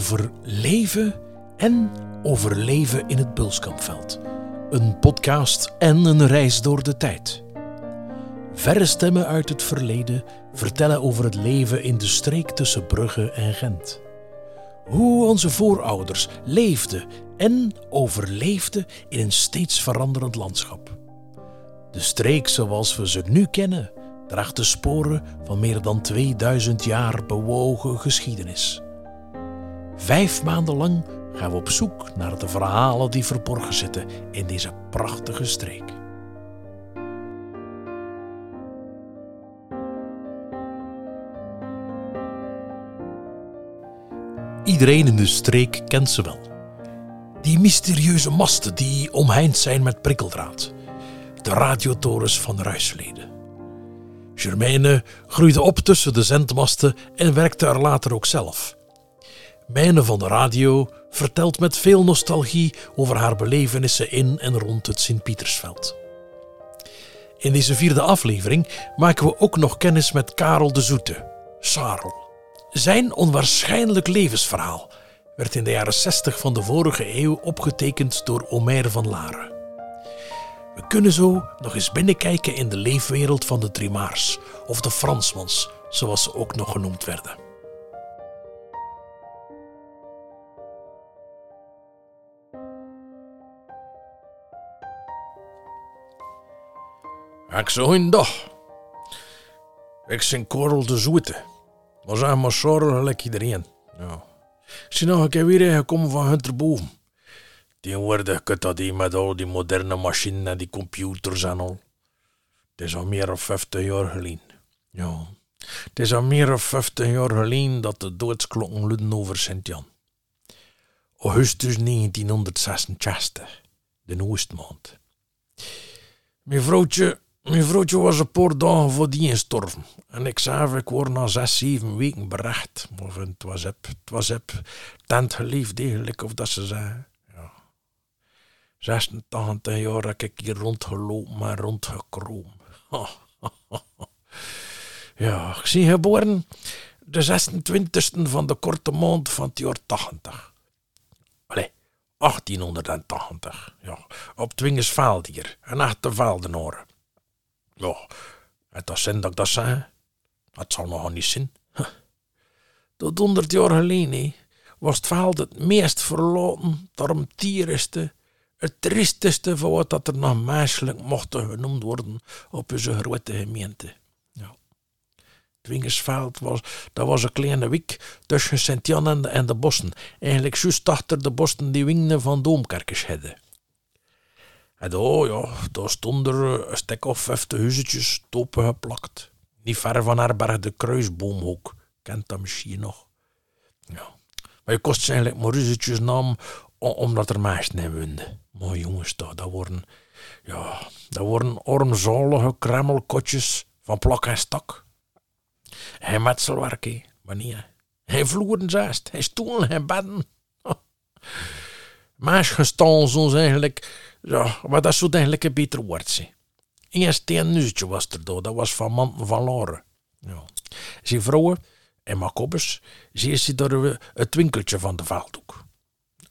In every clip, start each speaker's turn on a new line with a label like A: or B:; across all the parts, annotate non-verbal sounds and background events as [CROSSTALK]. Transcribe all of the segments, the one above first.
A: over leven en overleven in het Bulskampveld. Een podcast en een reis door de tijd. Verre stemmen uit het verleden vertellen over het leven in de streek tussen Brugge en Gent. Hoe onze voorouders leefden en overleefden in een steeds veranderend landschap. De streek zoals we ze nu kennen draagt de sporen van meer dan 2000 jaar bewogen geschiedenis. Vijf maanden lang gaan we op zoek naar de verhalen die verborgen zitten in deze prachtige streek. Iedereen in de streek kent ze wel. Die mysterieuze masten die omheind zijn met prikkeldraad. De radiotorens van Ruisleden. Germaine groeide op tussen de zendmasten en werkte er later ook zelf. Mijne van de radio vertelt met veel nostalgie over haar belevenissen in en rond het Sint-Pietersveld. In deze vierde aflevering maken we ook nog kennis met Karel de Zoete, Sarel. Zijn onwaarschijnlijk levensverhaal werd in de jaren 60 van de vorige eeuw opgetekend door Omer van Laren. We kunnen zo nog eens binnenkijken in de leefwereld van de Trimaars, of de Fransmans, zoals ze ook nog genoemd werden.
B: Ik zo een dag. Ik zijn Korrel de Zoete. Maar zijn maar zorgen gelijk iedereen. Ja. Ik nog een keer weer gekomen van Hunterboven. Tegenwoordig kunt dat die met al die moderne machines en die computers en al. Het is al meer dan 50 jaar geleden. Ja. Het is al meer dan 50 jaar geleden dat de doodsklokken luiden over Sint-Jan. Augustus 1966, de oostmaand. Mijn vrouwtje mijn vrouwtje was een paar dagen voor die instorven. En ik zei, ik word na zes, zeven weken berecht. Of het was heb, het was heb, tent geliefd eigenlijk, of dat ze zei. Ja. 86 jaar heb ik hier rondgelopen, maar rondgekroom. [LAUGHS] ja, ik zie geboren de 26e van de korte maand van het jaar 80. Allee, 1880. Ja, op Twingersveld hier, en achter Valdenaren. Ja, het dat zin dat ik dat zal nog niet zijn. Tot honderd jaar geleden was het verhaal het meest verlaten, daarom tierste, het triesteste van wat dat er nog menselijk mocht genoemd worden op onze grote gemeente. Ja. Dwingersveld was, dat was een kleine wik tussen Sint-Jan en, en, de bossen. Eigenlijk juist achter de bossen die wingen van Doomkerkers hadden. En oh ja, daar stonden er een stuk of vijftig huizetjes topen geplakt. Niet ver van Herberg de Kruisboomhoek. Kent dat misschien nog? Ja. Maar je kost eigenlijk maar huizetjes naam omdat er meisjes in woonden. Maar jongens, dat, dat worden, ja, dat worden armzalige kremmelkotjes van plak en stak. Hij metselwerk, maar niet. Hij vloeren zest, hij stoelen, hij bedden. [LAUGHS] Meisjes gestaan soms eigenlijk ja, maar dat zou eigenlijk een beter woord zijn. Eerst een nieuwtje was er door, dat was van Man van Loren. Ja. Zijn vrouwen, Emma Kobbers, zie je door het winkeltje van de Veldhoek.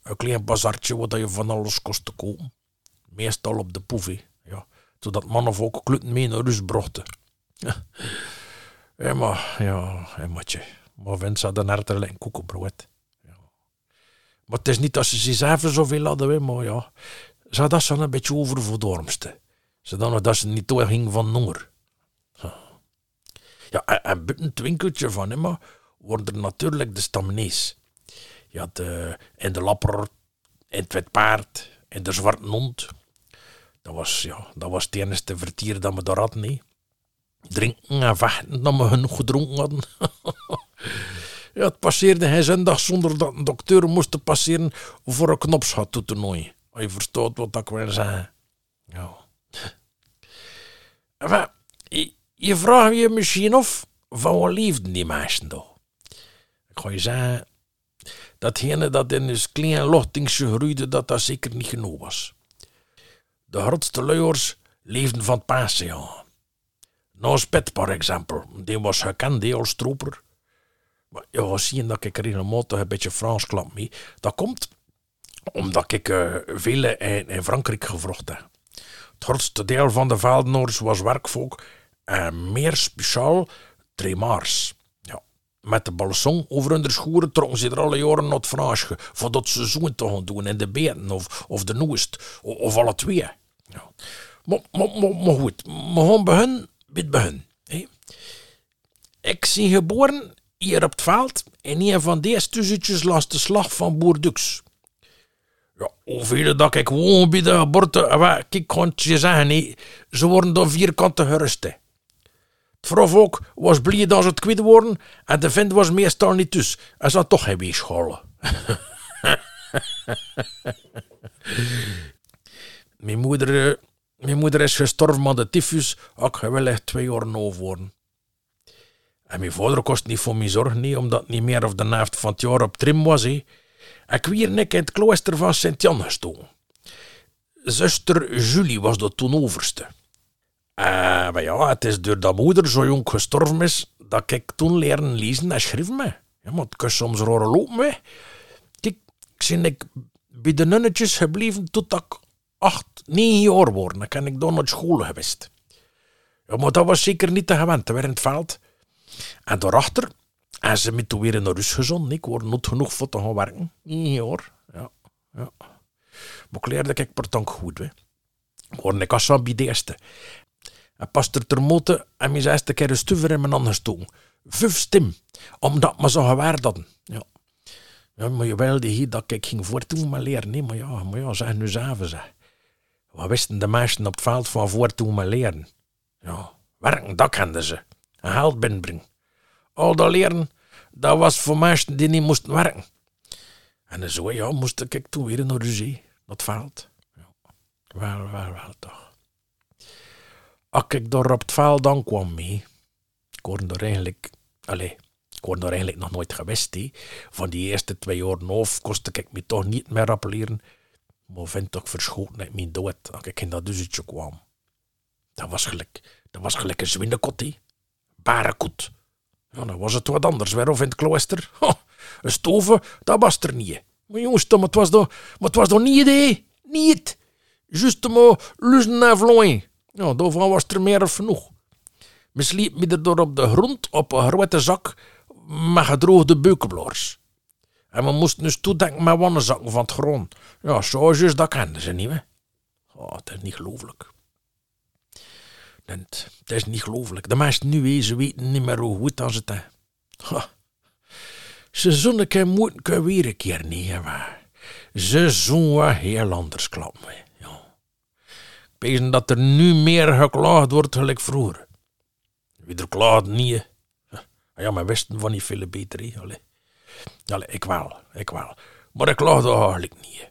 B: Een klein bazartje waar je van alles kost te kopen. Meestal op de poevie, ja. Zodat mannen ook kluten mee naar rust brochten. [LAUGHS] Ja. Emma, ja, Emmaatje. Maar vindt ze dan hartelijk een koekenbrood. Ja. Maar het is niet dat ze zelf zoveel hadden, maar ja zou dat zo een beetje oververdormste. Zodanig dat ze niet doorging van honger. Ja, en, en het winkeltje van hem worden natuurlijk de stamenees. Je had uh, en de lapper, en het wit paard, en de zwarte hond. Dat was, ja, dat was het enige vertier dat we daar hadden. Drinken en vechten dat we genoeg gedronken hadden. [LAUGHS] ja, het passeerde hij zondag zonder dat een dokter moest passeren voor een knopsgat toe. Je verstaat wat ik wil zeggen. Ja. Maar, je, je vraagt je misschien af van wat liefden die meisjes toch? Ik ga je zeggen, datgene dat in een klein lochtingse groeide, dat dat zeker niet genoeg was. De grootste luiers leefden van het Pasen, ja. Nou, Spet, voor example, die was gekend die als stroper. Maar ja, zie je dat ik er regelmatig een beetje Frans klap mee. Dat komt omdat ik uh, veel in, in, Frankrijk gevrocht heb. Het grootste deel van de Veldenoors was werkvolk en meer speciaal tremars. Ja, met de balson over hun schoenen trokken ze er alle jaren naar het Fransje, voordat ze zoen te gaan doen in de beten of, of de noest, of, of alle twee. Ja. Maar, maar, maar, goed, we gaan bij. Ik ben geboren hier op het veld en een van deze tussentjes las de slag van Boerdux. Ja, hoeveel dat ik woon bij de geboorte, ik kan je zeggen, nee, ze worden door vierkante gerusten. Het vrouw ook was blij dat ze het kwijt worden en de vent was meestal niet dus. Hij zat toch geen weegscholen. [LAUGHS] mijn, moeder, eh, mijn moeder is gestorven met de tyfus, ik wil echt twee jaar worden. En mijn vader kost niet voor mijn zorg, niet, omdat niet meer of de helft van het jaar op trim was. He. Ik weer in het klooster van Sint-Jan. Zuster Julie was de toen overste. Uh, maar ja, het is door dat moeder zo jong gestorven is, dat ik toen leren lezen en schrijven me. Ja, maar het kan soms rare lopen. Kijk, ik ben ik bij de nunnetjes gebleven tot ik acht, negen jaar worden. Dan kan ik dan naar school geweest. Ja, maar dat was zeker niet te gewend. We in het veld. En daarachter en ze me toen weer naar rust gezonden. Ik word niet genoeg voor te gaan werken. Nee hoor. Ja. ja. Maar ik leerde ik per tank goed. Hè. Ik word ik als bij de eerste. En pas er ter motor en mijn eerste keer een stuver in mijn handen gestoken. Vijf stem. Omdat me zo gewaard hadden. Ja. Ja, maar je wilde hier dat ik ging voortdoen maar leren. Nee, maar ja, maar ja, zeg nu zelf zeg. Wat wisten de meesten op het veld van voortdoen maar leren? Ja, werken, dat kenden ze. En geld binnenbrengen. Al dat leren, dat was voor mensen die niet moesten werken. En zo ja, moest ik toen weer naar zee, dat veld. Ja. Wel, wel, wel toch. Als ik daar op het veld dan kwam mee, ik hoorde er eigenlijk, allez, ik hoorde eigenlijk nog nooit geweest. He. Van die eerste twee jaar of kostte ik me toch niet meer rappeleren. Maar vind ik verschoten met mijn dood als ik in dat duzzetje kwam. Dat was gelijk, dat was gelijk een zwindekot, Barenkoet. Ja, dan was het wat anders weer of in het klooster. een stoven, dat was er niet. Maar jongens, Tom, het was toch, maar het was toch niet, hè? Niet. Juist maar lussen naar vlooien. Ja, daarvan was er meer of genoeg. We sliep er door op de grond op een grote zak met gedroogde beukenbloors. En we moesten dus toedenken met wannenzakken van het grond. Ja, zo juist dat kenden ze niet, hè. Oh, het is niet gelooflijk. Het, is niet gelooflijk. De meesten nu weten niet meer hoe goed dat het is. Ze keer moeten weer een keer niet. Ze wat heel anders klappen. Ja. Ik dat er nu meer geklaagd wordt gelijk vroeger. Wie er klaagt niet. Ja, maar wisten van niet veel beter. Ik wel, ik wel. Maar ik klaagde eigenlijk niet.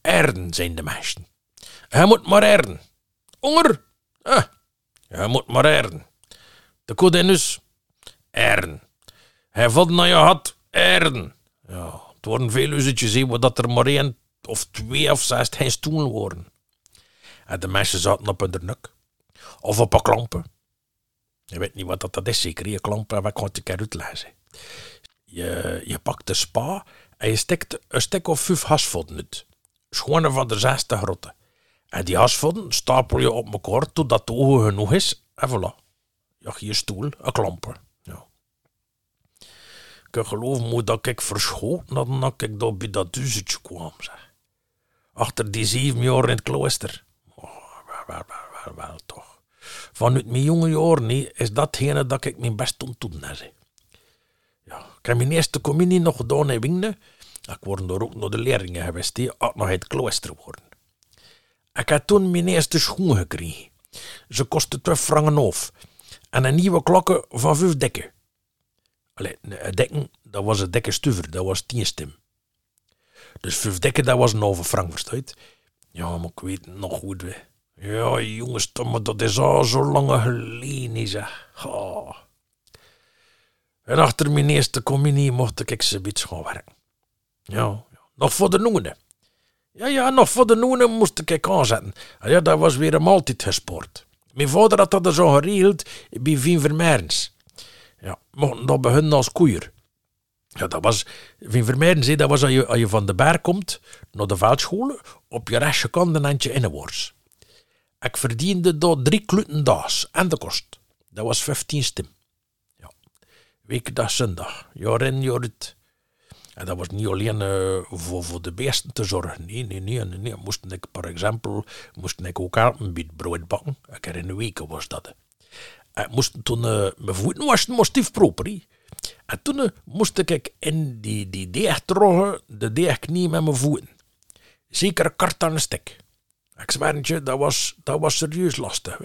B: Erden zijn de meesten. Hij moet maar erden. Honger. Ah, je moet maar eren. De kodinus, eren. Hij vond naar je had, eren. Ja, het worden veel uzetjes zien dat er maar één of twee of zes geen stoel worden. En de mensen zaten op hun nek. Of op een klampen. Je weet niet wat dat is, zeker. Je klampen, wat kan ik eruit lezen. Je, je pakt de spa en je steekt een stek of vijf hasvodden uit. Schone van de zesde grotten. En die hasvodden stapel je op elkaar totdat de ogen genoeg is. En voilà. Je stoel, een klamper. Ja. Ik geloof me dat ik verschoten dat ik daar bij dat duizendje kwam. Zeg. Achter die zeven jaar in het klooster. Oh, wel, wel, wel, toch. Vanuit mijn jonge jaren is datgene dat ik mijn best toen doen. Ja, ik heb mijn eerste communie nog gedaan in Wingde. Ik word er ook naar de leerlingen geweest, die nog het klooster worden. Ik had toen mijn eerste schoen gekregen. Ze kostten 12 frangen af. En een nieuwe klokken van vijf dekken. Allee, dekken, dat was een dekke stuver, dat was tien stem. Dus vijf dekken, dat was een halve frank, verstuit. Ja, maar ik weet nog goed. Ja, jongens, dat is al zo lang geleden, zeg. Oh. En achter mijn eerste communie mocht ik ze beetje gaan werken. Ja, nog voor de noenen. Ja, ja, nog voor de noenen moest ik aanzetten. En ja, dat was weer een maaltijdgesport. Mijn vader had dat zo geregeld bij Vien Vermeerens. Ja, mochten dat beginnen als koeier. Ja, dat was, Vin Vermeijden zei, dat was als je, als je van de berg komt naar de veldscholen, op je restje kant een innewoords. Ik verdiende daar drie kluten daas en de kost. Dat was 15 stem. Ja. Weekdag, zondag. Jaar in, jaar uit. En dat was niet alleen uh, voor, voor de beesten te zorgen. Nee, nee, nee. nee. Moest ik, per exempel, moest ik ook een brood bakken. Ik keer in de weken was dat. Ik moest toen, uh, mijn voeten wassen, moest stief proper. En toen moest ik in die, die deeg drogen, de deegknie met mijn voeten. Zeker een kart aan een stek. Ik zweer dat was, dat was serieus lastig.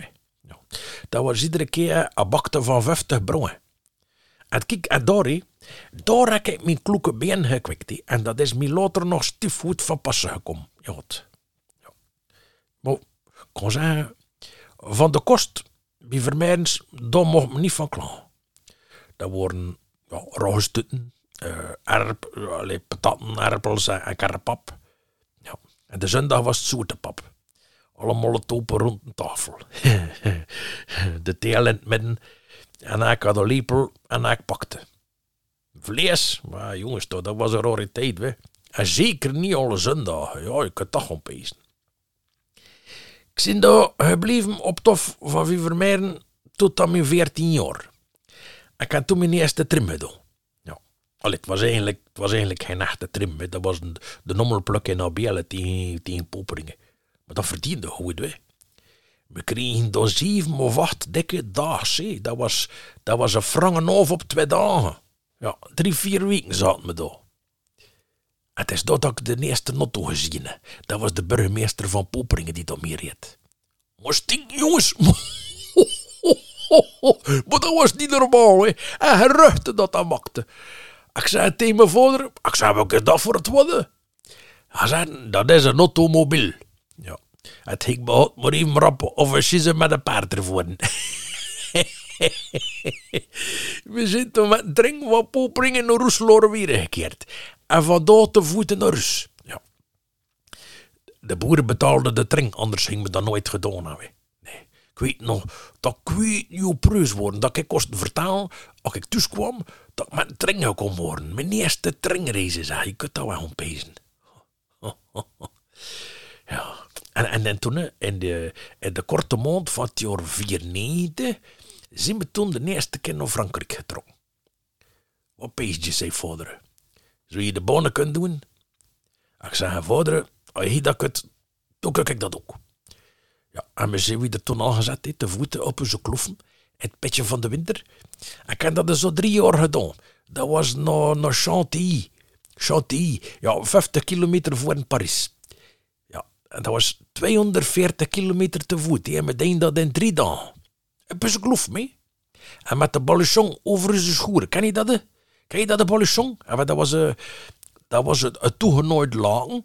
B: Dat was iedere keer een bakte van 50 bronnen. En kijk, en daar, daar heb ik mijn kloeke been gekwikt. En dat is me later nog stiefvoet van passen gekomen. Ja. Maar, ik kan zeggen, van de kost, bij vermijdens, daar mocht me niet van klaar. Dat worden ja, roostutten, uh, erp, uh, patatten, erpels en, en karpap. Ja. En de zondag was het zoete pap. Allemaal het rond [LAUGHS] de tafel. de teel in het midden. En ik had een lepel en ik pakte. Vlees, maar jongens, toch, dat was een rariteit. Hè. En zeker niet alle zondagen. Ja, ik kan toch gewoon pezen. Daar gebleven op tof van Vivermeiren tot aan mijn 14 jaar. Ik had toen mijn eerste trim gedaan. Ja. Het, was eigenlijk, het was eigenlijk geen echte trim. Dat was de nommelpluk in Abele tegen, tegen Poperingen. Maar dat verdiende goed, hè. We kregen dan zeven of acht dikke dagen. Dat was, dat was een frangen of op twee dagen. Ja, drie, vier weken zaten we daar. Het is dat ik de eerste notto gezien heb. Dat was de burgemeester van Poperingen die dat meer reed. Maar stink, jongens. [LAUGHS] maar dat was niet normaal, hè. En geruchten dat dat maakte. Ik zei tegen mijn vader, ik zei, welke is dat voor het worden? Hij zei, dat is een automobiel. Ja. Het ging me maar even rap of een schizzen met een paard ervoor. [LAUGHS] [LAUGHS] We zitten met drink van Poperingen naar Roesloren weer gekeerd. En van daar te voeten naar Rus. Ja. De boeren betaalden de drink, anders ging me dat nooit gedaan. Nee. Ik weet nog dat niet hoe preus worden. Dat ik kost vertalen, als ik thuis kwam, dat ik met drink kon worden. Mijn eerste drinkreizen, zei ik. kunt dat wel ontpezen. [LAUGHS] ja. En, en, en toen, in de, in de korte maand van het jaar 94, zijn we toen de eerste keer naar Frankrijk getrokken. Wat peesje, zei vader. Zou je de bonen kunnen doen? Ik zei, vader, als je dat kunt, dan kan ik dat ook. Ja, en we zijn we er toen al gezet, de voeten op onze kloffen, het petje van de winter. Ik heb dat dus zo drie jaar gedaan. Dat was naar, naar Chantilly. Chantilly, ja, 50 kilometer voor Parijs. Ja, en dat was 240 kilometer te voet. En we deden dat in drie dagen. Een klof mee. En met de baluchon over onze schoenen. Ken je dat? Ken je dat, de baluchon? Dat was, uh, dat was het, het toegenooid laken.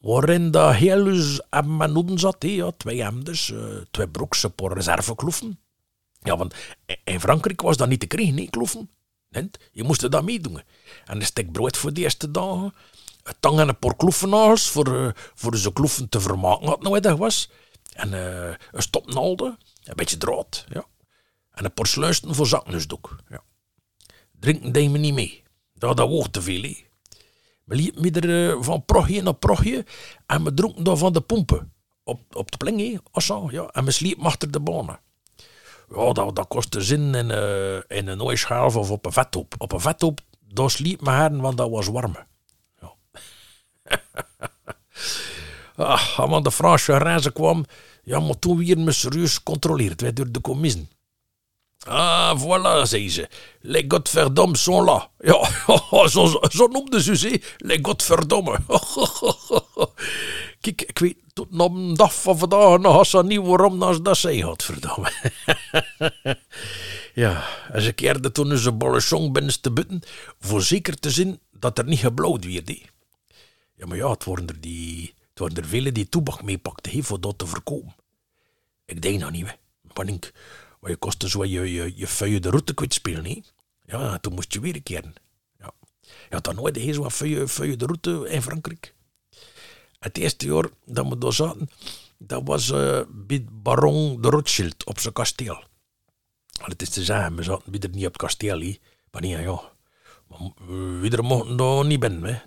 B: Waarin de hele hebben zat. Ja, twee hemders, uh, twee broeksen, voor reservekloffen. Ja, want in Frankrijk was dat niet te krijgen, nee, kloffen. Je moest dat meedoen. En een stuk brood voor de eerste dagen. Een tang en een paar kloffenagels voor, uh, voor ze kloffen te vermaken, wat nou dat was. En een stopnaalde, een beetje draad, ja. En een paar sluisten voor zaknusdoek, ja. Drinken deed me niet mee. Dat, dat woog te veel. We liepen uh, van prochje naar prochje en we dronken dan van de pompen. Op, op de pleng, hè, ja. En we sliepen achter de banen. Ja, dat, dat kostte zin in, uh, in een ooischaal of op een vethoop. Op een vethoop, daar sliep mijn haren, want dat was warm. Ja. [LAUGHS] ah, want de Franse reizen kwam, ja, maar toen weer me serieus gecontroleerd werd door de commissie. Ah, voilà, zei ze. Les godverdomme sont là. Ja, [LAUGHS] zo, zo noemde ze ze. Les godverdomme. [LAUGHS] Kijk, ik weet tot op een dag van vandaag nog niet waarom als dat zei, godverdomme. [LAUGHS] ja, als ik keerde toen eens een bolle song binnen te butten, voor zeker te zien dat er niet geblauwd werd. Ja, maar ja, het waren er, die, het waren er velen die toebak meepakten voor dat te voorkomen. Ik denk nog niet, hè. Maar maar je kostte zo je, je, je feuille de route kwijt spelen, hè. Ja, toen moest je weer keren. Ja. Je had dan nooit wat feuille, feuille de route in Frankrijk. Het eerste jaar dat we daar zaten, dat was uh, bij baron de Rothschild op zijn kasteel. Het is te zeggen, we zaten er niet op het kasteel, maar niet, ja. We mochten daar niet binnen.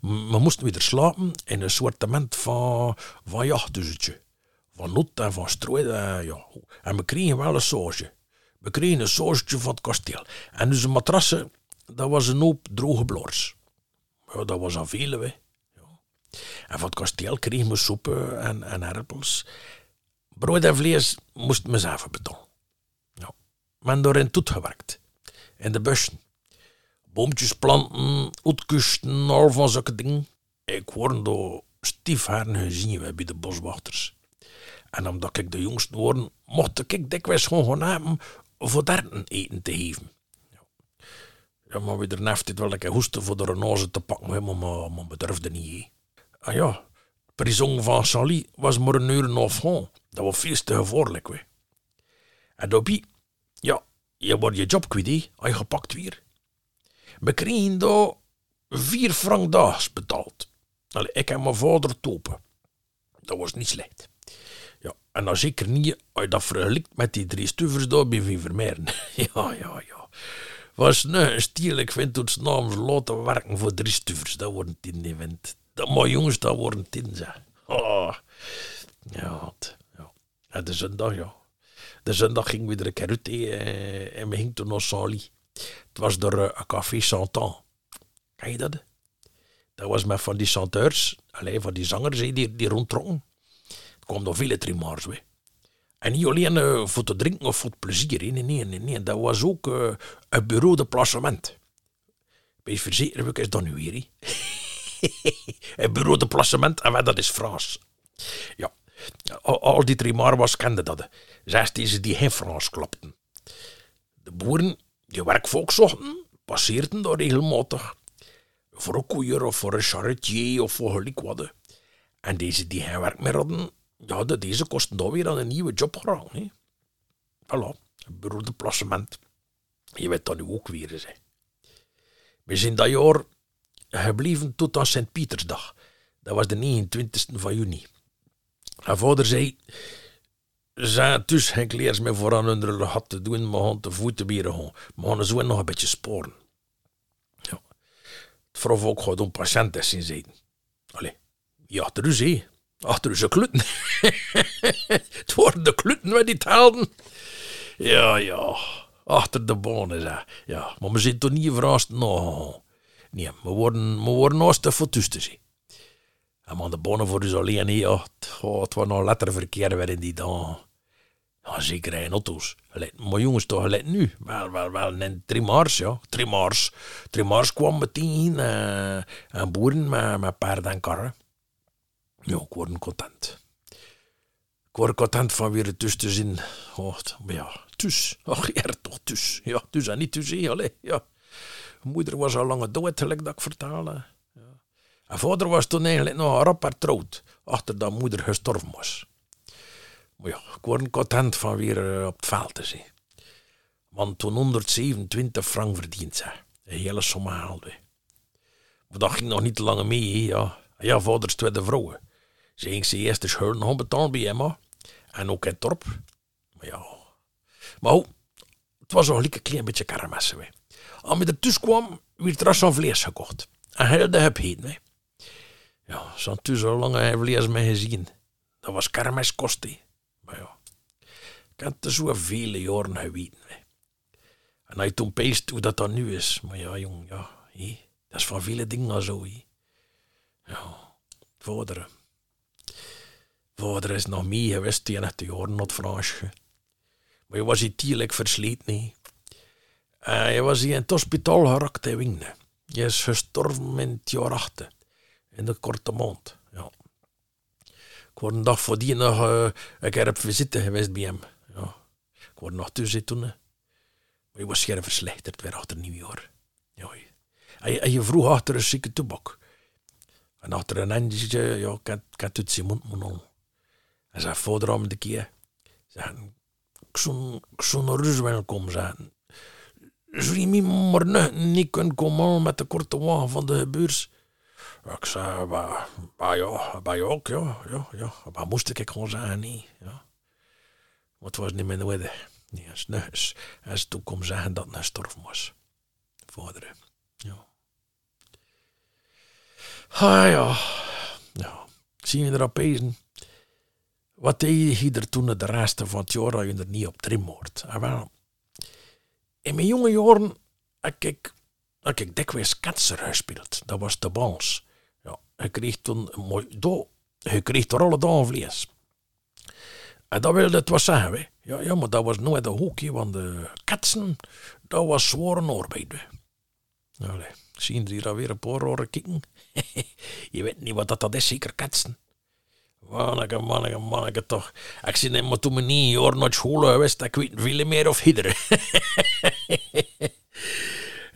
B: We moesten weer slapen in een soortement van, van jachtduzzetje. Van not en van strooi. Ja. En we kregen wel een sausje. We kregen een sausje van het kasteel. En dus een matrassen, dat was een hoop droge blors. Dat was hè. Ja. En van het kasteel kregen we soepen en, en herpels. Brood en vlees moesten we zelf betalen. Ja. Men toet gewerkt. In de bussen. Boompjes planten, uitkusten, al van zulke dingen. Ik word door stiefharen gezien bij de boswachters. En omdat ik de jongste word, mocht ik dikwijls gewoon hebben voor derden eten te geven. Ja, maar wie er neft dit wel hoesten voor de renose te pakken, maar, maar, maar niet. Ah ja, prison van Sally was maar een uur en half Dat was veel te gevaarlijk. We. En daarbij, ja, je wordt je job kwijt, je gepakt weer. We kregen daar vier frank daags betaald. Allee, ik heb mijn vader topen. Dat was niet slecht. Ja, en dan zeker niet als je dat vergelijkt met die drie stuvers daar bij Van Vermeeren. [LAUGHS] ja, ja, ja. Was nu een stiel, ik het namens laten werken voor drie stuvers. Dat wordt een event. Dat maar jongens, dat wordt tien, zeg. Oh. Ja, ja. En de zondag, ja. De zondag ging we er een keer uit eh, en we gingen toen naar Sali. Het was door uh, een café Santan. Ken je dat? Dat was met van die chanteurs, alleen van die zangers die, die rondtrokken. Er kwamen nog vele trimars, we. En niet alleen uh, voor te drinken of voor het plezier. Nee, nee, nee, nee. Dat was ook uh, een bureau de placement. Bij verzekeren is dat nu weer. [LAUGHS] een bureau de placement, en dat is Frans. Ja, al, die trimars kenden dat. Zes deze die geen Frans klopten. De boeren die werkvolk zochten, passeerden daar regelmatig. Voor een koeier of voor een charretier of voor gelijk wat. En deze die geen werk meer hadden, ja, deze kosten dan weer aan een nieuwe job gaan. Hè. Voilà, bureau de placement. Je weet dat nu ook weer eens. We zijn dat jaar gebleven tot aan Sint-Pietersdag. Dat was de 29e van juni. Mijn vader zei, zijn dus geen kleers meer voor aan hun had te doen, maar gaan te voeten bieren gaan. Maar zo nog een beetje sporen. Ja. Het vroeg ook gewoon om patiënten zien. Allee, ja, achter u zee. Achter ze kluten. [LAUGHS] het worden de kluten met die taalden. Ja, ja. Achter de bonen, zeg. Ja, maar we zitten toch niet verrast nog. Nee, we worden, we worden de foto's te zien. En maar de bonen voor dus alleen. Ja, het, oh, het was nog letterverkeer weer in die dagen. Ja, zeker in auto's. Maar jongens, toch gelijk nu. Wel, wel, wel, een trimars, ja. Trimars. Trimars kwam meteen. Uh, en boeren met, met paarden en karren. Ja, ik word content. Ik word content van weer tussen te zien. Oh, maar ja, dus. Ach, ja, toch dus. Ja, dus en niet dus, allee, ja. Moeder was al lang dood, gelijk dat ik vertalen. Ja. En vader was toen eigenlijk nog rap hertrouwd, achter dat moeder gestorven was. Maar ja, ik word content van weer eh, op het veld te zien. Want toen 127 frank verdiend ze. Een hele som haalde. Maar dat ging nog niet lang mee, ja. Ja, vaders tweede vrouwen. Ze ging ze eerst de schulden betalen bij Emma. En ook in het dorp. Maar ja. Maar het was nog een klein beetje karamessen. Als je er tussen kwam, werd er zo'n vlees gekocht. En hij had heb heen. Ja, zo'n tussen heb vlees mee gezien. Dat was kermiskost. Heb het zo vele jaren geweten. En hij toen peest hoe dat dan nu is. Maar ja, jong, ja. dat is van vele dingen zo. He. Ja, vader. Vader is nog mee geweest tegen het jaren Fransje. Maar je was hier tierlijk versleten. Nee. Uh, je was hier in het hospitaal geraakt in. Je is gestorven in het jaar achter. In de korte maand. Ja. Ik word een dag voordien nog uh, een keer op visite geweest bij hem. Word nog tussen toen. Maar je was scherp verslechterd weer achter nieuwjaar. Ja. En en je vroeg achter een zieke tobak. En achter een eindje, ja, ik had het zijn mond moeten En zei vader om de keer. Zei, ik zou, rust welkom zijn. Zou je maar niet kunnen komen met de korte wagen van de beurs? Ik zei, maar, maar ja, bij ook, ja, ja, ja. Maar moest ik gewoon zeggen, niet, ja. Wat het was niet meer weder? Ja, als, En als toen zeggen dat hij storven was. Vader. Ja. Ah ja. ja. Zien we erop pezen. Wat deed je hier toen de rest van het jaar dat je er niet op trim hoort? Ah. In mijn jonge jaren had ik, had ik dikwijls ketser gespeeld. Dat was de bans. Ja, ik kreeg toen een mooi... Do, je kreeg er alle dagen. En dat wilde het wat zeggen. Ja, ja, maar dat was nooit een hoekje, want de ketsen, dat was zware arbeid. zien ze hier alweer een paar oren kijken? [LAUGHS] je weet niet wat dat, dat is, zeker ketsen. Manneke, manneke, manneke toch. Ik zie maar toen me niet jaar naar school geweest, ik weet veel meer of iedereen. [LAUGHS]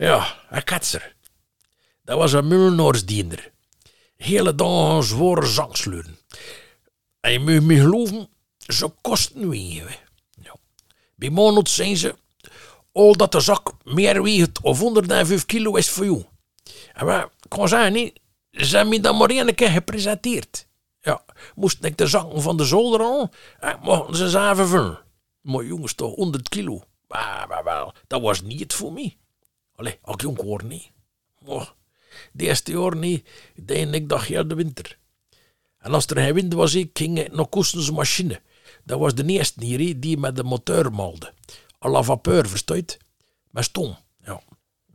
B: ja, een ketser. Dat was een mullenaarsdiender. Hele dagen zware zangsleuren. En je moet me geloven, ze kosten weinig. Ja. Bij maand zijn ze, al dat de zak meer weegt of 105 kilo is voor jou. En wat kan zeggen, niet, ze hebben me dan maar één keer gepresenteerd. Ja, moest ik de zakken van de zolder en mochten ze ze even vullen. Maar jongens, toch 100 kilo. Maar, maar wel, dat was niet voor mij. Allee, als jong hoor niet. De eerste jaar niet, deed ik dag heel de winter. En als er geen wind was, ik, ging naar Koestens machine. Dat was de eerste hier die met de motor maalde. À la vapeur, verstuit. Met stoom. Ja.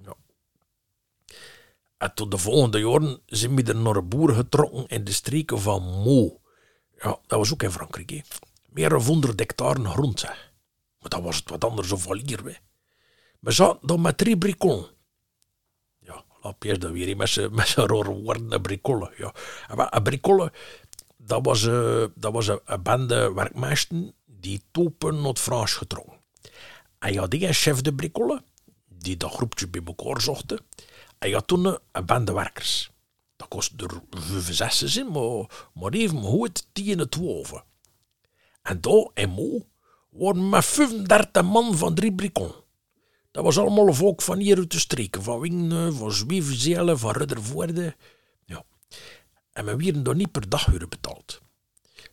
B: ja. En tot de volgende jaren zijn we er naar een boer getrokken in de streken van Mo. Ja, dat was ook in Frankrijk. Hè. Meer dan 100 hectare grond. Maar dat was het wat anders of valier. Hè. We zaten dan met drie bricolen. Ja, laat dat weer met zijn woorden, een bricolle. Ja. Een bricolle, dat was, eh, dat was een, een bende werkmeesten die topen naar Frans getrokken. En had die chef de bricolle, die dat groepje bij elkaar zochten. En had toen een- bende werkers. Dat kostte er vijf, zes zijn, maar, maar even goed tien en twaalf. En daar in Mo waren met 35 man van drie bricolen. Dat was allemaal volk van hier uit de streken. Van Wingen, van Zwevenzelen, van Ruddervoorde. En we werden daar niet per daguur betaald.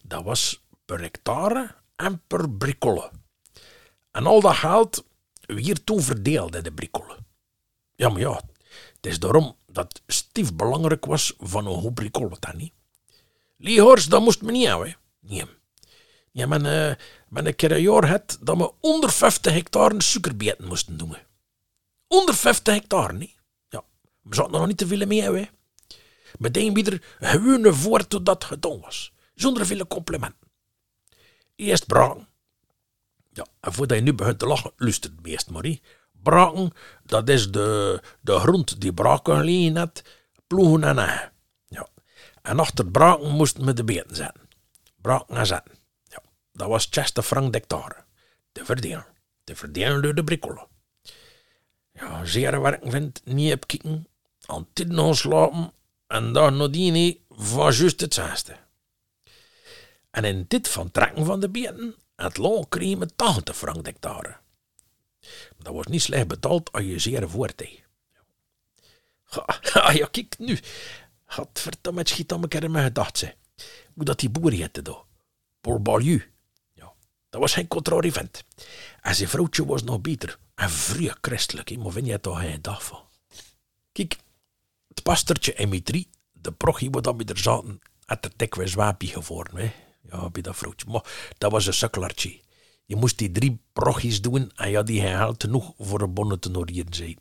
B: Dat was per hectare en per bricolle. En al dat geld weer toen verdeeld de bricolle. Ja, maar ja, het is daarom dat stief belangrijk was van een goed bricolle dan niet. Dat moest me niet hebben. Nee. Ja, men, eh men keer had dat we onder 50 hectare suikerbeten moesten doen. hè. Onder 50 hectare, niet? Ja, we zaten er nog niet te veel mee hè. Meteen weer gewone voort tot dat gedaan was. Zonder veel complimenten. Eerst braken. Ja, en voordat je nu begint te lachen, luister het meest maar. Braken, dat is de, de grond die braken gelegen had, ploegen en. Ja. En achter braken moesten we de beten zetten. Braken en zetten. Ja, dat was 60 frank de hectare. Te verdelen. Te verdelen door de bricolen. Ja, zeer werken vindt, niet op kieken, aan slapen en dan nadien van juist het zesde. En in dit van trekken van de beten, het loon kreeg me 80 frank hectare. Dat was niet slecht betaald als je zeer voort deed. Ja, [LAUGHS] ja, kijk nu. Gadverdamme, het schiet aan elkaar in mijn. Hoe dat die boer heette daar. Paul Balieu. Ja, dat was geen contrarie vent. En zijn vrouwtje was nog beter. En vrij christelijk, maar vind je toch geen dag van. Kijk, het pastertje en de prochie wat dan we er zaten, had er dikwijls waapie geworden. Hè. Ja, bij dat vrouwtje. Maar dat was een sukkelartje. Je moest die drie prochies doen en had die geld genoeg voor een bonnet te norien zijn.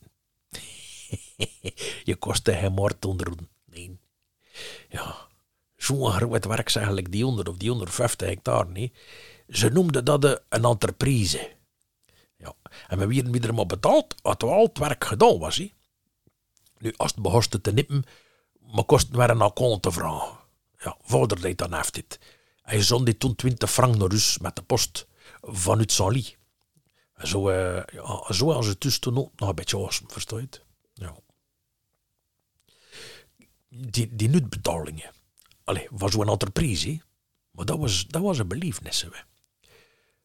B: [LAUGHS] je kostte geen moord onderhoeden. Nee. Ja, zo'n groot werk is eigenlijk die 100 of die 150 hectare. Nee. Ze noemden dat een- entreprise. Ja. En we werden weer maar betaald als al het werk gedaan was. Hè. Nu, als het behoorde te nippen, maar kosten we een account te vragen. Ja, vader deed dan heeft dit. Hij zond toen 20 frank naar huis met de post vanuit. En zo, eh, zo als het dus toen nog een beetje was, versta je? Ja. Die, die nutbetalingen. Allee, was zo'n entreprise. Maar dat was, dat was een belevenis, hè.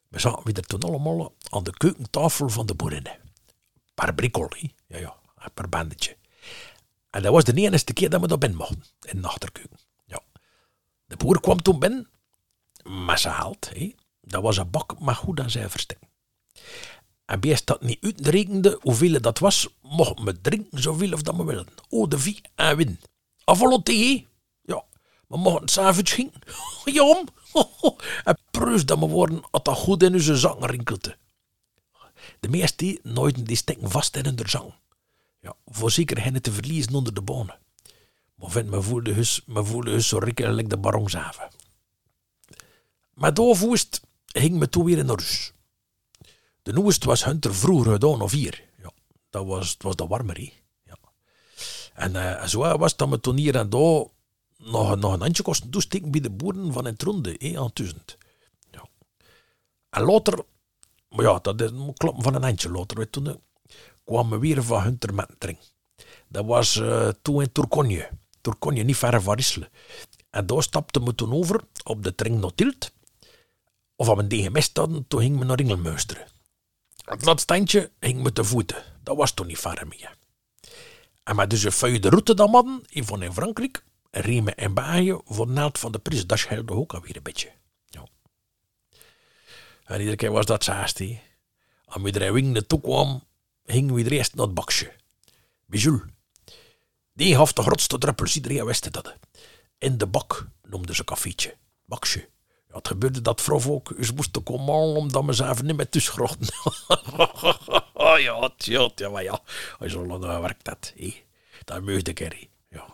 B: We zaten weer toen allemaal aan de keukentafel van de boerinnen. Per brikkel. Ja, ja, per bandetje. En dat was de enige keer dat we daar binnen mochten, in de achterkeuken. Ja. De boer kwam toen binnen, zijn geld, hè. Dat was een bak met goed aan zijn verstek. En beest dat niet uitrekende hoeveel dat was, mocht me drinken zoveel of dat we wilden. Oh, de vie en win. Avalonté? Ja, we mogen s'avonds ging. [LAUGHS] Jom. [LAUGHS] En preus dat we worden als dat goed in onze zang rinkelde. De meeste nooit die steken vast in hun zang. Ja, voor zeker hen te verliezen onder de bonen. Maar vind me voelde hus, me voelde hus zo rikkelijk de barongzaven. Maar doorvoest ging me toen weer in de rus. De noest was Hunter vroeger gedaan of hier. Ja, dat was, was de warmer, Ja. En uh, zo was dat me toen hier en daar nog, nog een handje kosten toesteken bij de boeren van in Tronde, eh, aan tussend. Ja. En later, maar ja, dat is kloppen van een handje later, weet toen, kwamen we weer van Hunter met een tring. Dat was uh, toen in Turkonje. Turkonje, niet ver van Risselen. En daar stapten we toen over op de tring naar Tilt. Of op een DMS hadden, toen gingen we naar Ringelmeusteren. Het laatste standje ging met de voeten. Dat was toen niet ver meer. En met dus een de route dan hadden, van in Frankrijk, riemen en baaien voor naad van de prijs. Dat scheelde ook alweer een beetje. Ja. En iedere keer was dat zaast. Als er wing naartoe kwam, gingen we er eerst naar het bakje. Bijul. Die heeft de grootste druppels, iedereen wist dat. In de bak noemde ze koffietje. Bakje. Ja, het gebeurde dat vrouw ook eens moest komen omdat we ze even niet met tussengrochten. [LAUGHS] ja, tja, ja, maar ja. Zo lang werkt dat. Hé. Dat meugde ik Ja.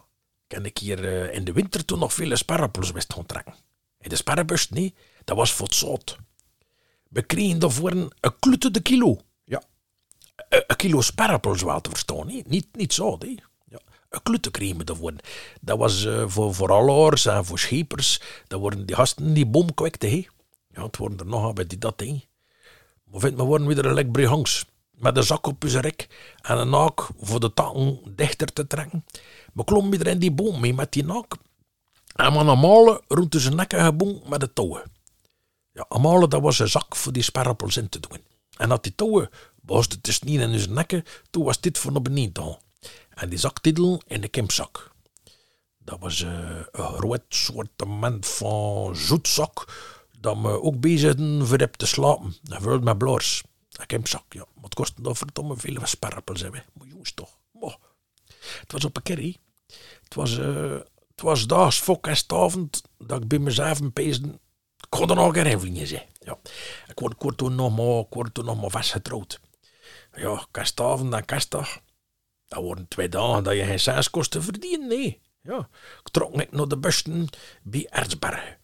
B: Kan ik hier uh, in de winter toen nog vele sparrenpels wist gaan trekken. In de sparrenbus, nee, dat was voor het zout. We kregen daarvoor een, een de kilo. Ja. Een, een kilo sparrenpels wel te verstaan. Niet, niet zout, hè een kluttencreme te worden. Dat was uh, voor, voor alloors en voor schepers. Dat worden die gasten die bom kwekten. He. Ja, het worden er nog bij die dat. He. Maar vindt me worden weer een lek brihangs. Met een zak op zijn rek en een naak voor de takken dichter te trekken. We klommen weer in die boom mee met die naak. En we malen rond zijn nekken gebonden met de touwen. Ja, malen dat was een zak voor die sparrapels in te doen. En dat die touwen was niet in zijn nekken, toen was dit beneden te gaan. En die zaktitel in de kempzak. Dat was uh, een groot soortement van zoetzak. Dat me ook bezig voor te slapen. Vult met blaars. Een kempzak, ja. Het kostte dan verdomme veel sparrapels hebben. Maar jongens toch. Het was op een kerry. Het was, uh, het was daags en stavend dat ik bij mezelf een pezen. Ik kon er nog geen zijn. Ja. Ik word, ik toen nog maar, toen nog maar vastgetrouwd. Ja, kerstavond en kerstdag. Dat worden twee dagen dat je geen seiskosten verdient, nee. Ja, ik trok net naar de busten bij Erzbergen.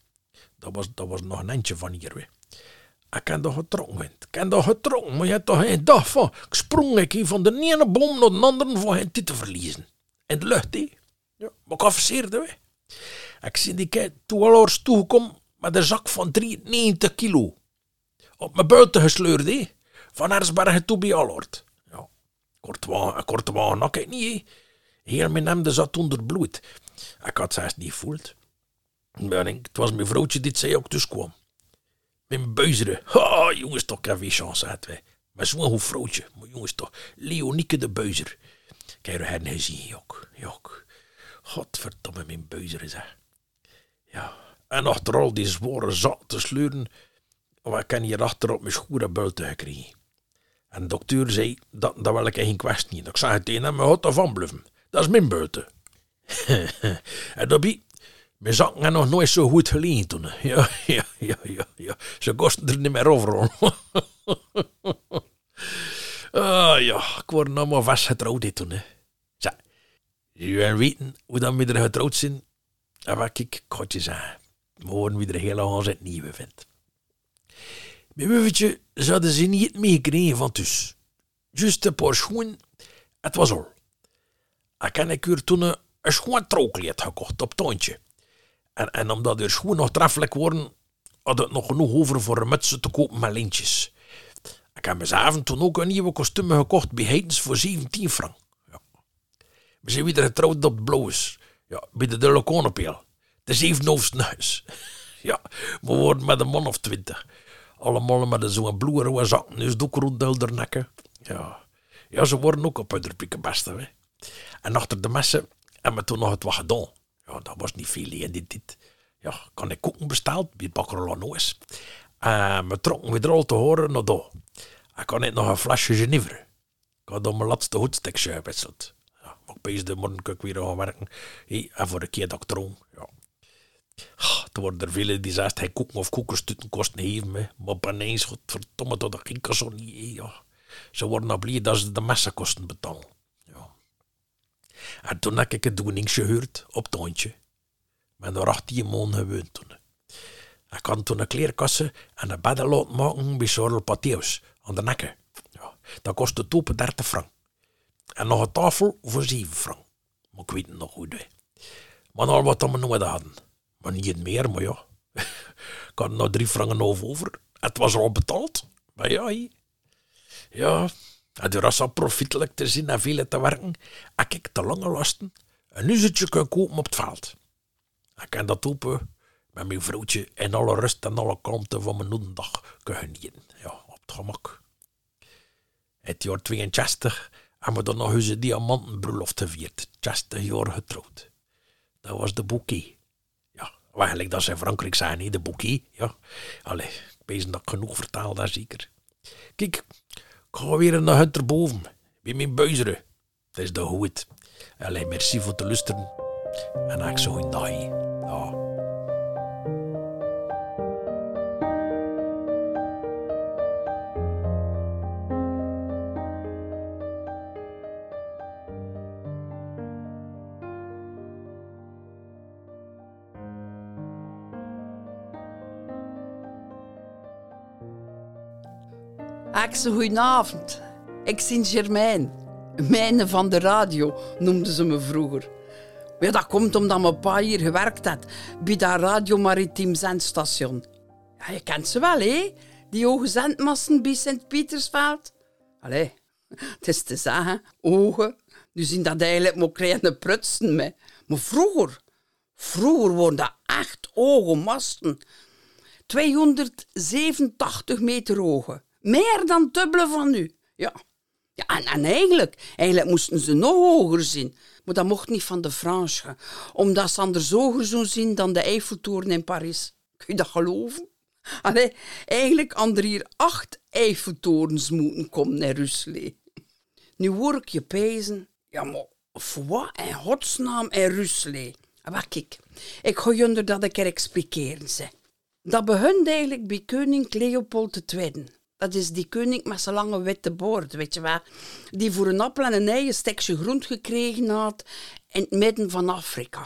B: Dat was, dat was nog een eindje van hier. Weer. Ik heb toch getrokken, ik heb toch getrokken, maar je hebt toch geen dag van. Ik sprong ik hier van de ene boom naar de andere voor hen te verliezen. In de lucht, hè. Ja, maar ik afseerde, we. Ik zie die kei toen al toegekomen met een zak van 93 kilo. Op mijn buiten gesleurd, hè. Van Erzbergen toe bij Alloord. Kortwaan, kortwaan, nak ik niet. Heel mijn hemde zat onder bloed. Ik had zelfs niet gevoeld. het was mijn vrouwtje die zei ook dus kwam. Mijn buizeren. Ha, jongens, toch, je chance had wij. Maar zo'n goed vrouwtje. Maar jongens, toch, Leonieke de buizer. Kijk, je hen gezien, jok, jok. Godverdomme, mijn buizeren, zeg. Ja, en achter al die zware zat te sleuren, wat kan hier achter op mijn schoenen buiten gekregen. En de dokter zei, dat, dat wil ik geen kwestie niet. Ik zei het tegen hem, maar houdt ervan. Dat is mijn buiten. [LAUGHS] en daarbij, mijn zakken nog nooit zo goed geleend toen. [LAUGHS] Ja, ja, ja, ja, ja. Ze kosten er niet meer over. [LAUGHS] ah ja, ik word nog maar vastgetrouwd toen. Hè. Zo, je weten hoe dan we er getrouwd zijn. En wat ik, ik je zeggen. We worden weer hele het nieuwe vindt. Mijn wuffetje zouden ze niet meegekregen van thuis. Juist een paar schoenen, het was al. Ik heb ik toen een, schoon trouwkleed gekocht op toontje. En, en omdat de schoenen nog treffelijk worden, had ik nog genoeg over voor een mutsen te kopen met lintjes. Ik heb mezelf toen ook een nieuwe kostuum gekocht bij Heidens voor 17 frank. Ja. We zijn weer getrouwd op blauws. Ja, bij de Delaconepeel. De zevenhoofdste huis. [LAUGHS] Ja, we worden met een man of twintig. Allemaal met zo'n bloerige zakken, dus doek rond nekken. Ja. ja, ze worden ook op hun pikken beste. Hè. En achter de messen hebben we toen nog het wat gedaan. Ja, dat was niet veel in dit, dit. Ja, kan ik koeken besteld bij Bakker Lanois. En we trokken weer al te horen naar daar. Ik kan net nog een flesje Genever. Ik had dan mijn laatste hoedstekje gewisseld. Ja, maar opeens de morgen kan ik weer gaan werken. Hey, en voor een keer dat ik droom. Ja. Er worden er velen die zeggen, hij koeken of koekerstutten kosten me. Maar ineens, godverdomme, dat ging ik zo niet. Ja. Ze worden al blij dat ze de messenkosten betalen. En toen heb ik het doeningsje gehoord op het hondje. Ben er 18 maanden gewoond toen. Ik had toen een kleerkassen en een bedden laten maken bij Charles Patheus aan de nekken. Ja, dat kostte topen 30 frank. En nog een tafel voor 7 frank. Maar ik weet het nog goed. Hè. Maar al wat we nooit hadden. Maar niet meer, maar ja. [LAUGHS] ik had nog drie franken over. Het was al betaald. Maar ja, ja. En door als dat profietelijk te zien en veel te werken, heb ik te lange lasten een uurtje kunnen kopen op het veld. Ik kan dat open met mijn vrouwtje in alle rust en alle kalmte van mijn noedendag kunnen genieten. Ja, op het gemak. Het jaar 62 hebben we dan nog een diamantenbruiloft gevierd. 60 jaar getrouwd. Dat was de bouquet. Eigenlijk dat ze in Frankrijk zijn, hè, de bouquet. Ja, allee, ik weet dat ik genoeg vertaal daar zeker. Kijk, ik ga weer naar Hunter boven. Bij mijn buizeren. Het is de goed. Allee, merci voor te luisteren. En ik zo een dag.
C: Akse, goedenavond. Ik ben Germain. Mijne van de radio, noemden ze me vroeger. Ja, dat komt omdat mijn pa hier gewerkt had, bij dat Radio Maritiem Zendstation. Ja, je kent ze wel, hè? Die hoge zendmasten bij Sint-Pietersveld. Allee, het is te zeggen, ogen. Nu zien dat eigenlijk maar kleine prutsen mee. Maar vroeger, vroeger waren dat echt hoge masten. 287 meter hoog. Meer dan dubbele van nu. Ja. Ja, en, en eigenlijk, eigenlijk moesten ze nog hoger zien. Maar dat mocht niet van de Franse, omdat ze anders hoger zouden zien dan de Eiffeltoren in Parijs. Kun je dat geloven? Allee, eigenlijk hadden er hier acht Eiffeltorens moeten komen in Rusland. Nu hoor ik je pezen. Ja, maar voor wat in godsnaam in Rusland? Wacht, kijk. Ik ga je dat een keer expliceren, zeg. Dat begint eigenlijk bij koning Leopold II. Dat is die koning met zijn lange witte boord, weet je wel. Die voor een appel en een ei een stekje grond gekregen had in het midden van Afrika.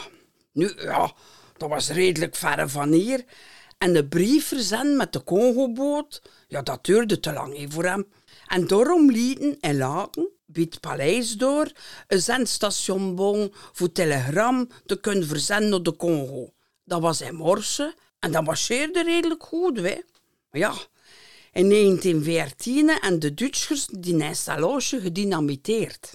C: Nu, ja, dat was redelijk ver van hier. En de brief verzenden met de Congo-boot, ja, dat duurde te lang hè, voor hem. En daarom lieten en laten bij het paleis door een zendstation voor telegram te kunnen verzenden naar de Congo. Dat was in Morse en dat marcheerde redelijk goed, hè. Maar ja, in 1914 en de Duitsers die installatie gedynamiteerd.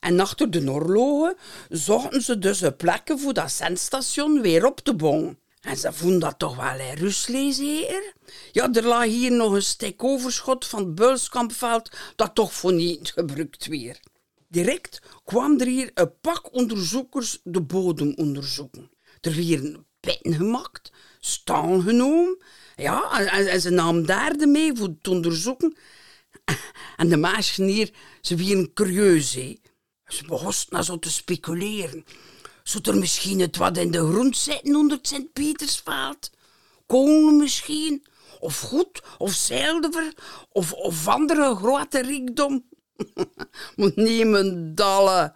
C: En achter de oorlogen zochten ze dus een plekken voor dat zendstation weer op te bouwen. En ze vonden dat toch wel in Rusland zeker? Ja, er lag hier nog een stek overschot van het Beulskampveld dat toch voor niet gebruikt weer. Direct kwam er hier een pak onderzoekers de bodem onderzoeken. Er werden pitten gemaakt, staan genomen, ja, en, en ze namen daar de mee voor het onderzoeken. En de meisjes hier, ze waren curieus. Ze begonnen nou zo te speculeren. Zou er misschien het wat in de grond zitten onder het Sint-Pietersveld? Kolen misschien? Of goed? Of zilver? Of, of andere grote rijkdom? [LAUGHS] maar nemen dalle.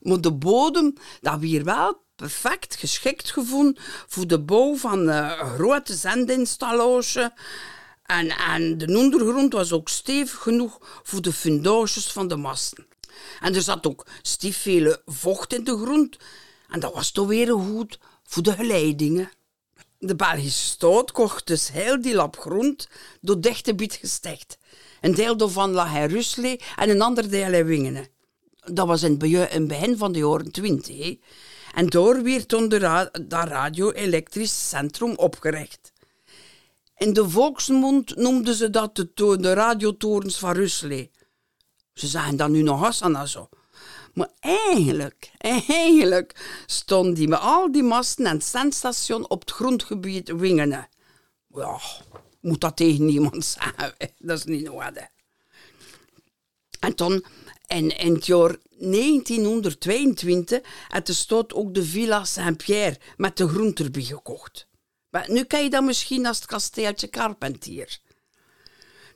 C: Maar de bodem, dat weer wel perfect geschikt gevonden voor de bouw van een grote zendinstallatie. En, de ondergrond was ook stevig genoeg voor de fundages van de masten. En er zat ook stief veel vocht in de grond. En dat was toch weer goed voor de geleidingen. De Belgische staat kocht dus heel die lap grond door dichte bied gesticht. Een deel daarvan lag in Rusland en een ander deel in Wingenen. Dat was in het begin van de jaren twintig. En door werd toen dat radio-elektrisch centrum opgericht. In de volksmond noemden ze dat de, de radiotorens van Rusland. Ze zeggen dat nu nog Hassan zo. Maar eigenlijk, eigenlijk stond die met al die masten en het zendstation op het grondgebied Wingenen. Ja, moet dat tegen niemand [LAUGHS] zeggen. Dat is niet nodig. En toen, En in het jaar 1922 had de stad ook de Villa Saint-Pierre met de groenterbie gekocht. Maar nu kan je dat misschien als het kasteeltje Carpentier.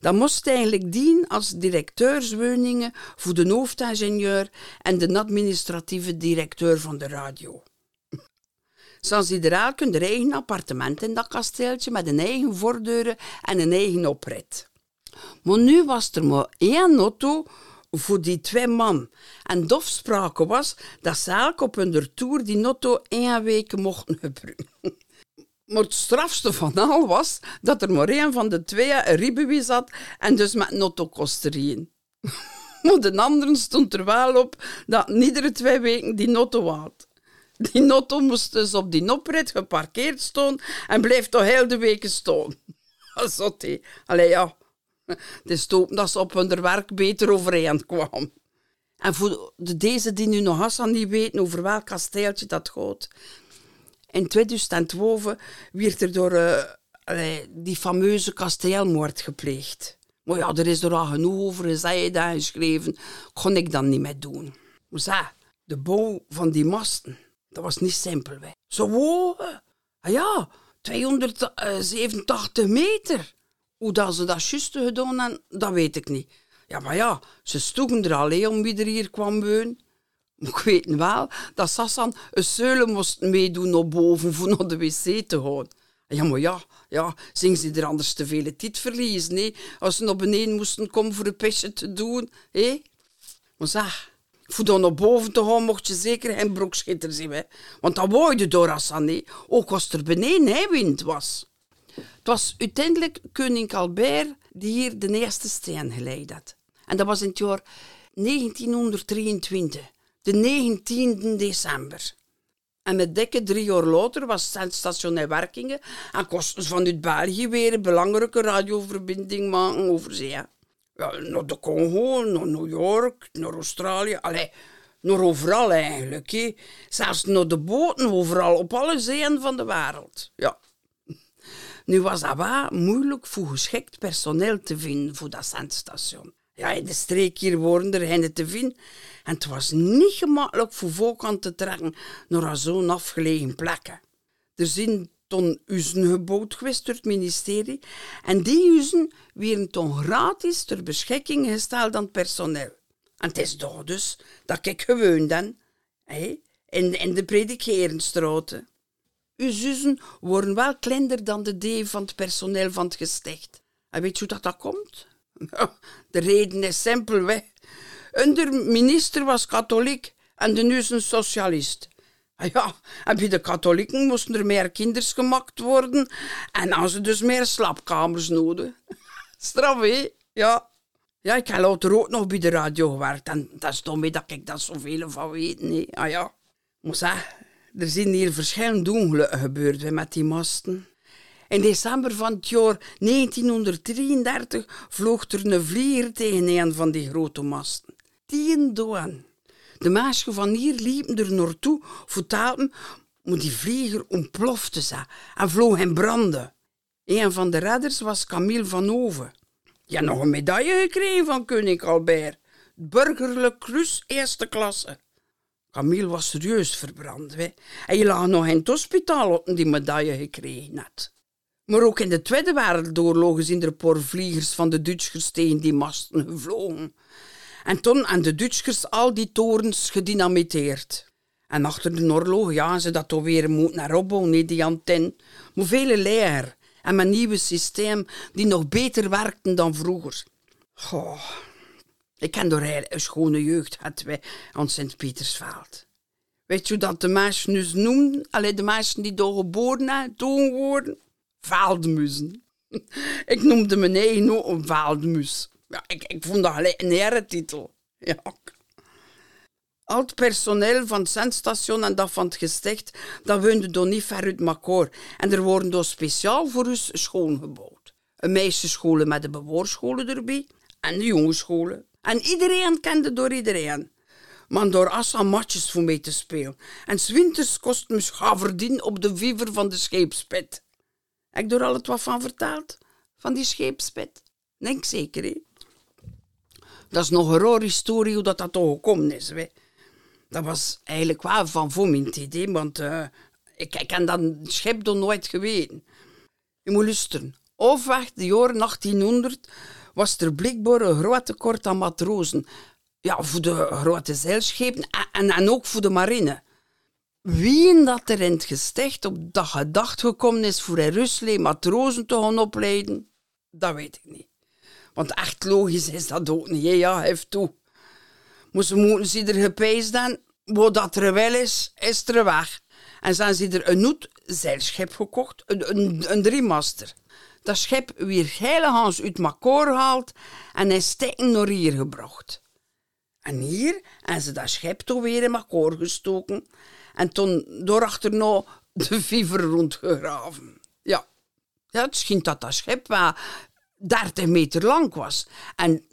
C: Dat moest eigenlijk dienen als directeurswoningen voor de hoofdingenieur en de administratieve directeur van de radio. [LAUGHS] Zoals iedereen kun er eigen appartement in dat kasteeltje met een eigen voordeuren en een eigen oprit. Maar nu was er maar één auto voor die twee man. En dof sprake was dat ze elk op hun tour die auto één week mochten gebruiken. Maar het strafste van al was dat er maar één van de twee een ribbewie zat en dus met notto-kosterien. [LAUGHS] maar de anderen stond er wel op dat iedere twee weken die notto had. Die notto moest dus op die oprit geparkeerd staan en bleef toch heel de weken staan. [LAUGHS] Zot hij. Allee ja, het is dat ze op hun werk beter overeen kwam. En voor de, deze die nu nog Hassan niet weten over welk kasteeltje dat gaat, in 2012 werd er door uh, die fameuze kasteelmoord gepleegd. Maar ja, er is er al genoeg over gezegd en geschreven. Kon ik dan niet meer doen. Maar de bouw van die masten, dat was niet simpel. Zo. Ah ja, 287 meter. Hoe dat ze dat juist gedaan hebben, dat weet ik niet. Ja, maar ja, ze stoegen er alleen om wie er hier kwam wonen. Ik weet wel dat Sassan een zeulen moest meedoen op boven voor naar de wc te gaan. Ja, maar ja, ja, zingen ze er anders te veel tijd verliezen, nee? Als ze naar beneden moesten komen voor een pestje te doen, hé? Maar zeg, voor dan naar boven te gaan mocht je zeker geen broekschitter zien, hè? Want dat wou door Hassan? Ook als er beneden hè, wind was. Het was uiteindelijk koning Albert die hier de eerste steen geleid had. En dat was in het jaar 1923 de 19 december. En met dikke drie jaar later was het station in werkingen en kosten vanuit België weer een belangrijke radioverbinding maken over zee. Ja, naar de Congo, naar New York, naar Australië, allee, naar overal eigenlijk. He. Zelfs naar de boten, overal, op alle zeeën van de wereld. Ja. Nu was dat wel moeilijk voor geschikt personeel te vinden voor dat zandstation. Ja, in de streek hier er hen te vinden. En het was niet gemakkelijk voor volk aan te trekken naar zo'n afgelegen plekken. Er zijn toen huizen gebouwd geweest door het ministerie. En die huizen werden toen gratis ter beschikking gesteld aan personeel. En het is toch dus dat ik gewoon dan, in, in de predikerenstraten. Uw zussen worden wel kleiner dan de D van het personeel van het gesticht. En weet je hoe dat, dat komt? [LAUGHS] De reden is simpelweg. De minister was katholiek en de nu is een socialist. Ah ja, en bij de katholieken moesten er meer kinders gemaakt worden en hadden ze dus meer slaapkamers nodig. [LAUGHS] Straf, hè? Ja. Ja, ik heb later ook nog bij de radio gewerkt en dat is mee dat ik daar zoveel van weet. Nee. Ah ja. Maar zeg, er zijn hier verschillende ongelukken gebeurd met die masten. In december van het jaar 1933 vloog er een vlieger tegen een van die grote masten. Tien doan. De meisjes van hier liepen er naartoe voor taten, maar die vlieger ontplofte ze en vloog in branden. Een van de redders was Camille van Oven. Je hebt nog een medaille gekregen van koning Albert. Burgerlijk Kruis eerste klasse. Camille was serieus verbrand. Hè. En je lag nog in het hospitaal die medaille gekregen had. Maar ook in de Tweede Wereldoorlog zijn er paar vliegers van de Duitsers tegen die masten gevlogen. En toen aan de Duitsers al die torens gedynamiteerd. En achter de oorlog, ja, ze dat toch weer moeten naar opbouwen, die antenne. Maar vele leer en mijn nieuwe systeem die nog beter werkten dan vroeger. Ik ken door een schone jeugd hadden wij aan Sint-Pietersveld. Weet je dat de meisjes nu noemen? Alleen de meisjes die door geboren zijn, toen worden? Veldmuzen. [LAUGHS] ik noemde mijn eigen een veldmus. Ja, ik, ik vond dat alleen een eretitel. Ja. Al het personeel van het zendstation en dat van het gesticht, dat woonde door niet ver uit elkaar. En er worden door speciaal voor ons schoon gebouwd. Een meisjesscholen met de bewoorscholen erbij en de jongensscholen. En iedereen kende door iedereen. Maar door Assa matjes voor mee te spelen. En winters kost me schaverdien op de viever van de scheepspit. Heb ik er al het wat van verteld? Van die scheepspit? Denk zeker, dat is nog een rare historie hoe dat, dat toch gekomen is. Hè. Dat was eigenlijk wel van voor mijn idee, want uh, ik, ik heb dat schip nog nooit geweten. Je moet luisteren. Ofweg de jaren 1800 was er blijkbaar een groot tekort aan matrozen. Ja, voor de grote zeilschepen en, ook voor de marine. Wie dat er in het gesticht op dat gedacht gekomen is voor in Rusland matrozen te gaan opleiden, dat weet ik niet. Want echt logisch is dat ook niet. Ja, heeft toe. Moesten moeten ze er gepijsd dan, wat dat er wel is, is er weg. En zijn ze er een noet zeilschip gekocht, een, een, een driemaster. Dat schip weer heiligans uit Makor gehaald en is steken naar hier gebracht. En hier hebben ze dat schip toch weer in Makor gestoken en toen doorachterna de viever rondgegraven. Ja, ja het schijnt dat dat schip wel 30 meter lang was en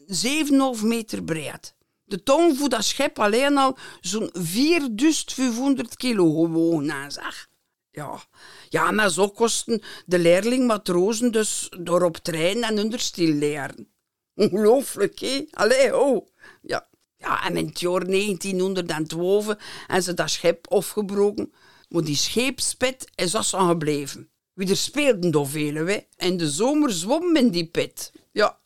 C: 7,5 meter breed. De tong voor dat schip alleen al zo'n 4500 kilo gewogen, zeg. Ja. Ja, maar zo kosten de leerling matrozen dus door op trein en onderstil leren. Ongelooflijk, hé? Allee, oh. Ja. ja, en in het jaar 1912 en ze dat schip afgebroken. Maar die scheepspit is als gebleven. Wie er speelden door velen, we. In de zomer zwommen in die pit. Ja,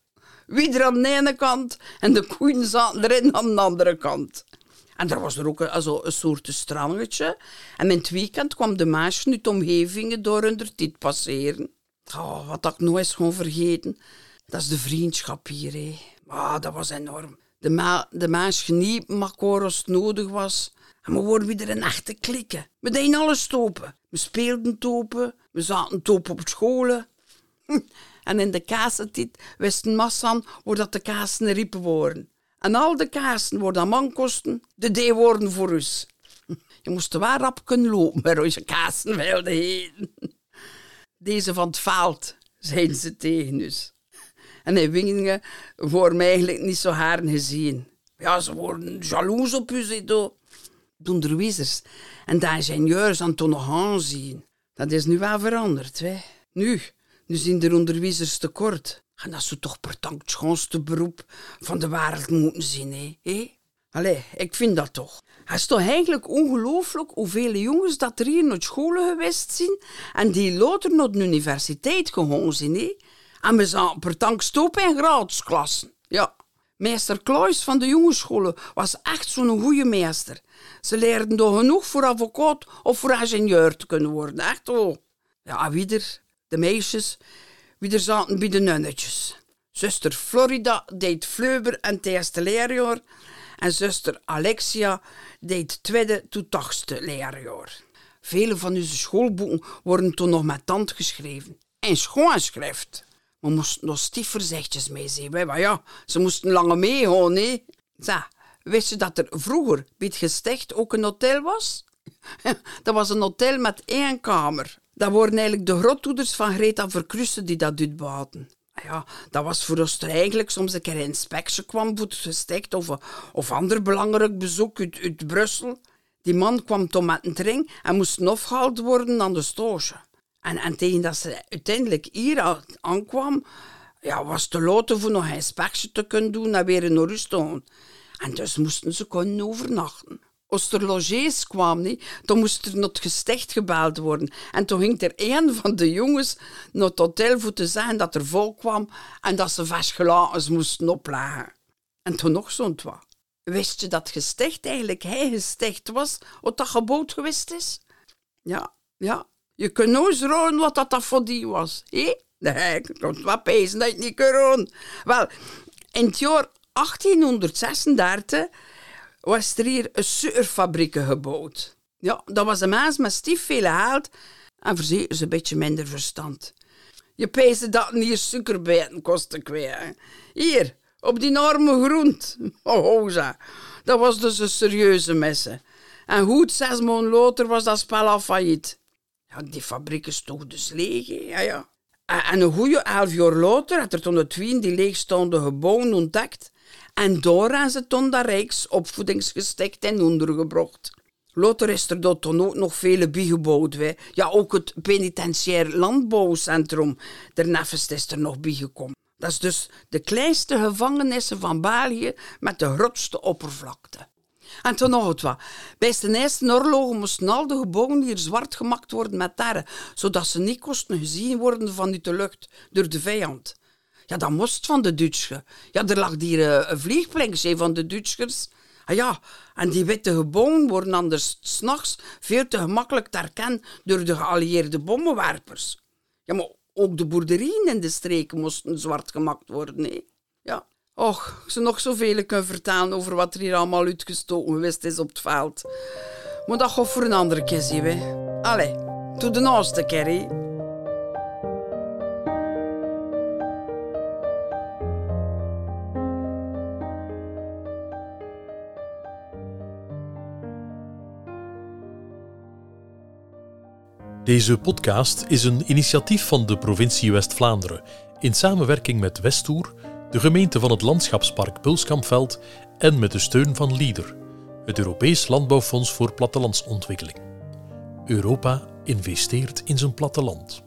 C: wie er aan de ene kant en de koeien zaten erin aan de andere kant. En er was er ook een, een soort strandje. En in het weekend kwam de meisje uit de omgevingen door hun tijd passeren. Wat ik nooit gewoon vergeten. Dat is de vriendschap hier. Hé. Ah, dat was enorm. De, ma de meisje niet makkoor als het nodig was. En we worden weer een echte klikken. We deden alles topen. We speelden topen. We zaten topen op scholen. [LAUGHS] En in de kaasentijd wisten massan waar dat de kaarsen riepen worden. En al de kaarsen worden aan man kosten, de D worden voor ons. Je moest waar rap kunnen lopen waar je kaarsen wilde heen. Deze van het veld, zeiden ze tegen ons. En in Wingingen worden eigenlijk niet zo haren gezien. Ja, ze worden jaloers op u, zei De onderwijzers en de ingenieurs aan het aanzien. Dat is nu wel veranderd, hè. Nu, nu zijn er onderwijzers tekort. En dat zou toch per het schoonste beroep van de wereld moeten zien, hè? Hé? Allee, ik vind dat toch. Het is toch eigenlijk ongelooflijk hoeveel jongens dat er hier naar scholen geweest zijn en die later naar de universiteit gegaan zijn, hè? En we zijn per tank stoppen in graadsklassen. Ja. Meester Kluis van de jongensscholen was echt zo'n goede meester. Ze leerden toch genoeg voor advocaat of voor ingenieur te kunnen worden. Echt hoor. Ja, wie er? De meisjes, wie zaten bij de nunnetjes. Zuster Florida deed Fleuber en het eerste leerjaar. En zuster Alexia deed het tweede tot achtste leerjaar. Vele van onze schoolboeken worden toen nog met tand geschreven. En schoonschrift. We moesten nog stiefverzichtjes mee zien. Maar ja, ze moesten lange meegaan, hè. Zeg, wist je dat er vroeger bij het gesticht ook een hotel was? [LAUGHS] dat was een hotel met één kamer. Dat worden eigenlijk de grottoeders van Greta Verkrussen die dat uitbaten. Ah ja, dat was voor ons eigenlijk soms een keer een inspectie kwam voor het gesticht of, of ander belangrijk bezoek uit, uit Brussel. Die man kwam ring en moest afgehaald worden aan de stoosje. En, en tegen dat ze uiteindelijk hier aankwam, ja, was te laat voor nog een inspectie te kunnen doen en weer in rust te En dus moesten ze kunnen overnachten. Als er logés kwam, niet, dan moest er naar het gesticht gebeld worden. En toen ging er een van de jongens naar het hotel voor te zeggen dat er vol kwam en dat ze vastgelaten moesten opleggen. En toen nog zo'n twa. Wist je dat gesticht eigenlijk hij gesticht was, wat dat gebouwd geweest is? Ja, ja. Je kunt nooit raden wat dat, voor die was. Hé? Nee, ik kan wat pezen dat je niet kan Wel, in het jaar 1836 was er hier een suikerfabriek gebouwd. Ja, dat was een mens met stief veel geld en verzekers een beetje minder verstand. Je peesde dat hier suikerbeten kosten kwijt. Hier, op die enorme grond. [LAUGHS] Oh, oh Dat was dus een serieuze messe. En goed zes maanden later was dat spel al failliet. Ja, die fabriek is toch dus leeg, ja, ja. En een goede elf jaar later had er toen de twien die leegstaande gebouwen ontdekt en door aan ze toen dat Rijksopvoedingsgesticht en ondergebracht. Later is er dat toen ook nog vele bijgebouwd. Ja, ook het penitentiair landbouwcentrum. Daarnaast is er nog bijgekomen. Dat is dus de kleinste gevangenissen van België met de grootste oppervlakte. En toen nog het wat. Bij de eerste oorlogen moesten al de gebouwen hier zwart gemaakt worden met terre, zodat ze niet kosten gezien worden vanuit de lucht door de vijand. Ja, dat moest van de Duitsers. Ja, er lag hier eh, een vliegplekje van de Duitsers. Ah ja, en die witte gebouwen worden anders s'nachts veel te gemakkelijk te herkennen door de geallieerde bommenwerpers. Ja, maar ook de boerderijen in de streken moesten zwart gemaakt worden. Ja. Och, zou nog zoveel kunnen vertellen over wat er hier allemaal uitgestoken geweest is op het veld. Maar dat gaat voor een andere keer, zien. Allee, tot de naaste keer.
A: Deze podcast is een initiatief van de provincie West-Vlaanderen in samenwerking met Westoer, de gemeente van het landschapspark Pulskampveld en met de steun van LEADER, het Europees Landbouwfonds voor Plattelandsontwikkeling. Europa investeert in zijn platteland.